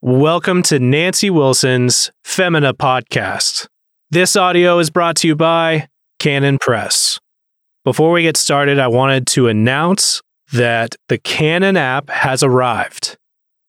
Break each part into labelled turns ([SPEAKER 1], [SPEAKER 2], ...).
[SPEAKER 1] Welcome to Nancy Wilson's Femina podcast. This audio is brought to you by Canon Press. Before we get started, I wanted to announce that the Canon app has arrived.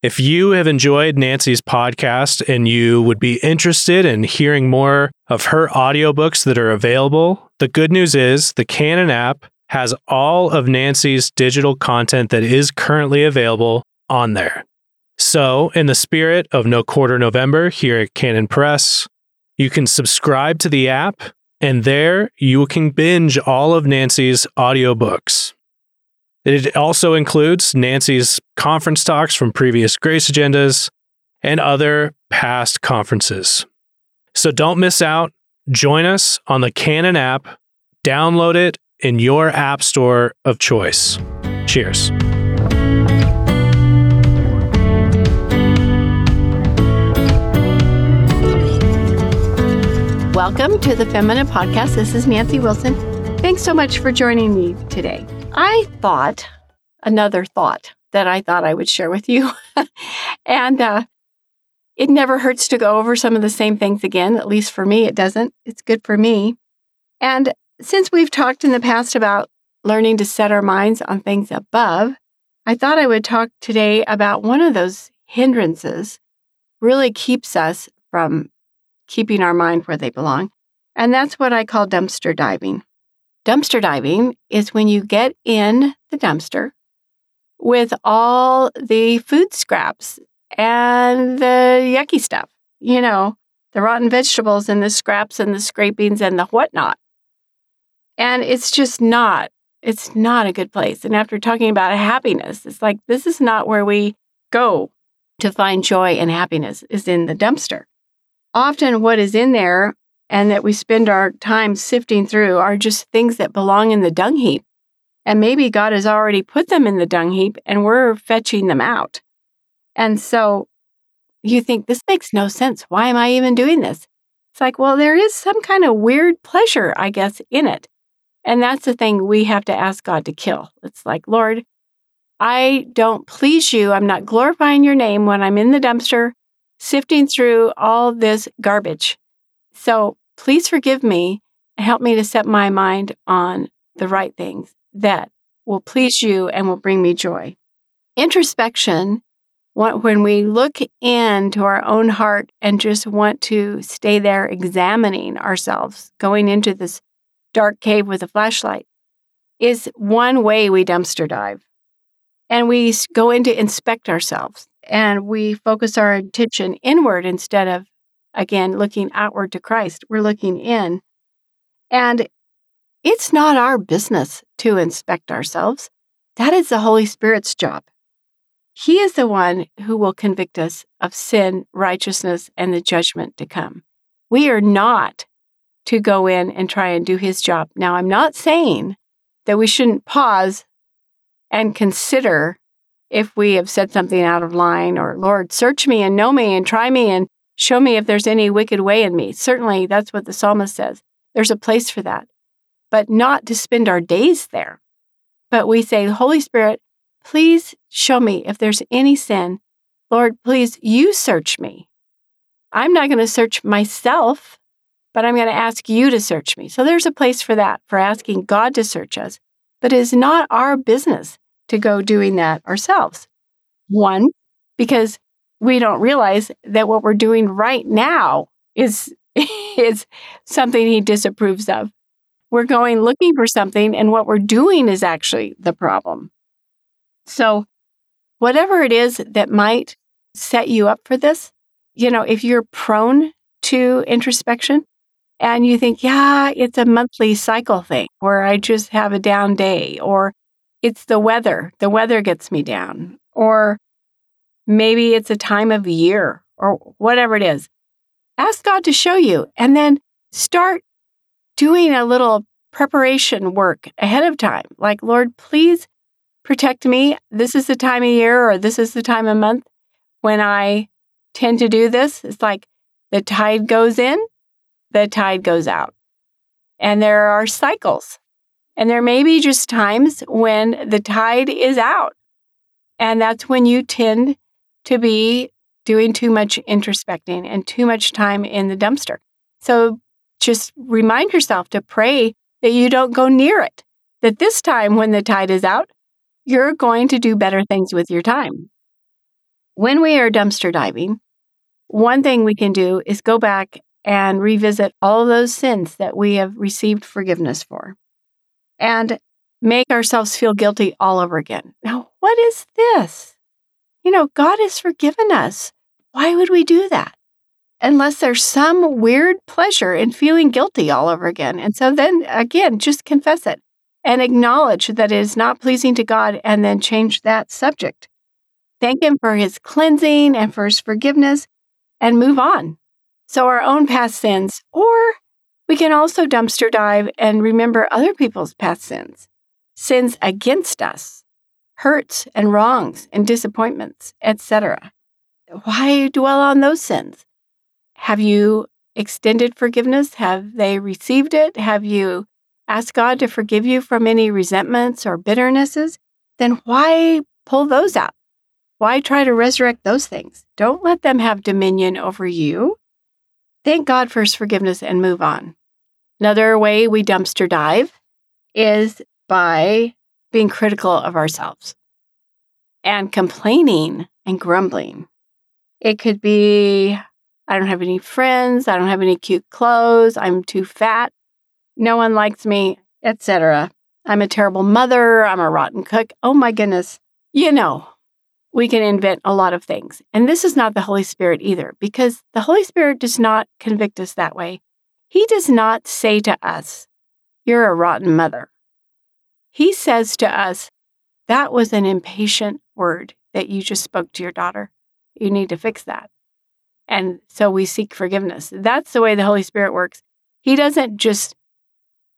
[SPEAKER 1] If you have enjoyed Nancy's podcast and you would be interested in hearing more of her audiobooks that are available, the good news is the Canon app has all of Nancy's digital content that is currently available on there. So, in the spirit of No Quarter November here at Canon Press, you can subscribe to the app, and there you can binge all of Nancy's audiobooks. It also includes Nancy's conference talks from previous Grace Agendas and other past conferences. So don't miss out. Join us on the Canon app, download it in your app store of choice. Cheers.
[SPEAKER 2] Welcome to the Femina Podcast. This is Nancy Wilson. Thanks so much for joining me today. I thought another thought that I thought I would share with you. and uh, it never hurts to go over some of the same things again. At least for me, it doesn't. It's good for me. And since we've talked in the past about learning to set our minds on things above, I thought I would talk today about one of those hindrances really keeps us from keeping our mind where they belong. And that's what I call dumpster diving. Dumpster diving is when you get in the dumpster with all the food scraps and the yucky stuff, you know, the rotten vegetables and the scraps and the scrapings and the whatnot. And it's just not, it's not a good place. And after talking about happiness, it's like this is not where we go to find joy and happiness, is in the dumpster often what is in there and that we spend our time sifting through are just things that belong in the dung heap. And maybe God has already put them in the dung heap and we're fetching them out. And so you think, this makes no sense. Why am I even doing this? It's like, well, there is some kind of weird pleasure, I guess, in it. And that's the thing we have to ask God to kill. It's like, Lord, I don't please you. I'm not glorifying your name when I'm in the dumpster sifting through all this garbage. So please forgive me and help me to set my mind on the right things that will please you and will bring me joy. Introspection, when we look into our own heart and just want to stay there examining ourselves, going into this dark cave with a flashlight, is one way we dumpster dive. And we go in to inspect ourselves and we focus our attention inward instead of, again, looking outward to Christ. We're looking in. And it's not our business to inspect ourselves. That is the Holy Spirit's job. He is the one who will convict us of sin, righteousness, and the judgment to come. We are not to go in and try and do his job. Now, I'm not saying that we shouldn't pause and consider if we have said something out of line or, Lord, search me and know me and try me and show me if there's any wicked way in me. Certainly, that's what the psalmist says. There's a place for that, but not to spend our days there. But we say, Holy Spirit, please show me if there's any sin. Lord, please, you search me. I'm not going to search myself, but I'm going to ask you to search me. So there's a place for that, for asking God to search us. But it is not our business to go doing that ourselves. One, because we don't realize that what we're doing right now is is something he disapproves of. We're going looking for something and what we're doing is actually the problem. So, whatever it is that might set you up for this, you know, if you're prone to introspection and you think, yeah, it's a monthly cycle thing where I just have a down day or it's the weather. The weather gets me down. Or maybe it's a time of year or whatever it is. Ask God to show you and then start doing a little preparation work ahead of time. Like, Lord, please protect me. This is the time of year or this is the time of month when I tend to do this. It's like the tide goes in, the tide goes out. And there are cycles. And there may be just times when the tide is out. And that's when you tend to be doing too much introspecting and too much time in the dumpster. So just remind yourself to pray that you don't go near it, that this time when the tide is out, you're going to do better things with your time. When we are dumpster diving, one thing we can do is go back and revisit all those sins that we have received forgiveness for and make ourselves feel guilty all over again. Now, what is this? You know, God has forgiven us. Why would we do that? Unless there's some weird pleasure in feeling guilty all over again. And so then again, just confess it and acknowledge that it is not pleasing to God and then change that subject. Thank Him for His cleansing and for His forgiveness and move on. So, our own past sins, or can also dumpster dive and remember other people's past sins, sins against us, hurts and wrongs and disappointments, etc. Why dwell on those sins? Have you extended forgiveness? Have they received it? Have you asked God to forgive you from any resentments or bitternesses, then why pull those out? Why try to resurrect those things? Don't let them have dominion over you. Thank God for his forgiveness and move on. Another way we dumpster dive is by being critical of ourselves and complaining and grumbling. It could be, I don't have any friends. I don't have any cute clothes. I'm too fat no one likes me, etc. I'm a terrible mother, I'm a rotten cook. Oh my goodness. You know, we can invent a lot of things. And this is not the Holy Spirit either, because the Holy Spirit does not convict us that way. He does not say to us, You're a rotten mother. He says to us, That was an impatient word that you just spoke to your daughter. You need to fix that. And so we seek forgiveness. That's the way the Holy Spirit works. He doesn't just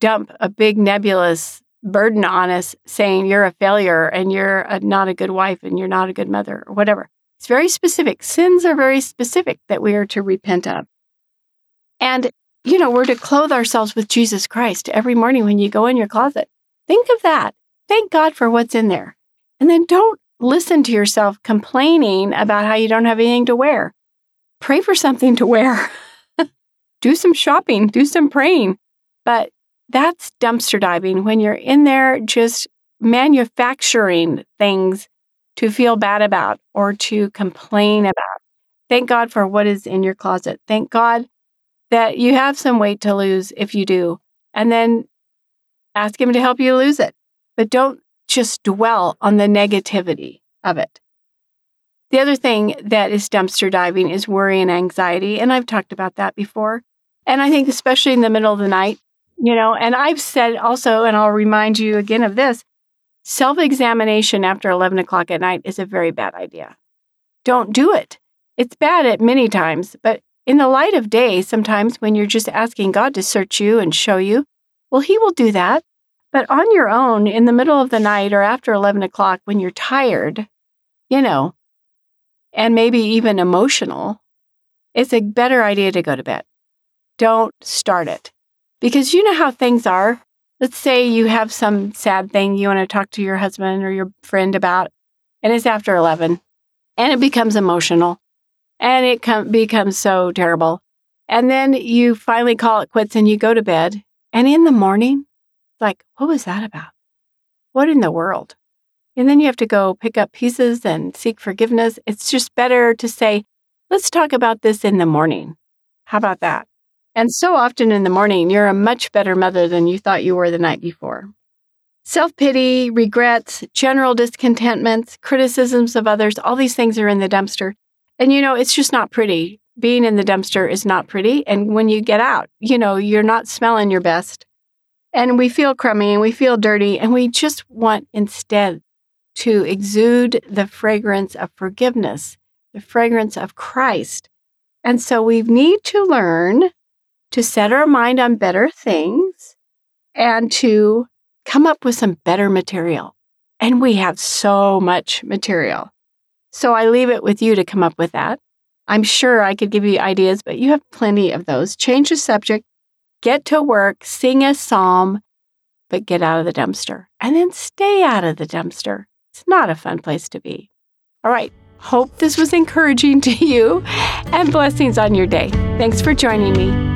[SPEAKER 2] dump a big nebulous burden on us saying you're a failure and you're a, not a good wife and you're not a good mother or whatever. It's very specific. Sins are very specific that we are to repent of. And, you know, we're to clothe ourselves with Jesus Christ every morning when you go in your closet. Think of that. Thank God for what's in there. And then don't listen to yourself complaining about how you don't have anything to wear. Pray for something to wear. do some shopping, do some praying, but that's dumpster diving when you're in there just manufacturing things to feel bad about or to complain about. Thank God for what is in your closet. Thank God that you have some weight to lose if you do. And then ask Him to help you lose it. But don't just dwell on the negativity of it. The other thing that is dumpster diving is worry and anxiety. And I've talked about that before. And I think, especially in the middle of the night, you know, and I've said also, and I'll remind you again of this self examination after 11 o'clock at night is a very bad idea. Don't do it. It's bad at many times, but in the light of day, sometimes when you're just asking God to search you and show you, well, He will do that. But on your own, in the middle of the night or after 11 o'clock, when you're tired, you know, and maybe even emotional, it's a better idea to go to bed. Don't start it. Because you know how things are. Let's say you have some sad thing you want to talk to your husband or your friend about, and it's after 11, and it becomes emotional, and it com- becomes so terrible. And then you finally call it quits and you go to bed. And in the morning, like, what was that about? What in the world? And then you have to go pick up pieces and seek forgiveness. It's just better to say, let's talk about this in the morning. How about that? And so often in the morning, you're a much better mother than you thought you were the night before. Self pity, regrets, general discontentments, criticisms of others, all these things are in the dumpster. And you know, it's just not pretty. Being in the dumpster is not pretty. And when you get out, you know, you're not smelling your best. And we feel crummy and we feel dirty. And we just want instead to exude the fragrance of forgiveness, the fragrance of Christ. And so we need to learn to set our mind on better things and to come up with some better material. And we have so much material. So I leave it with you to come up with that. I'm sure I could give you ideas, but you have plenty of those. Change the subject, get to work, sing a psalm, but get out of the dumpster and then stay out of the dumpster. It's not a fun place to be. All right. Hope this was encouraging to you and blessings on your day. Thanks for joining me.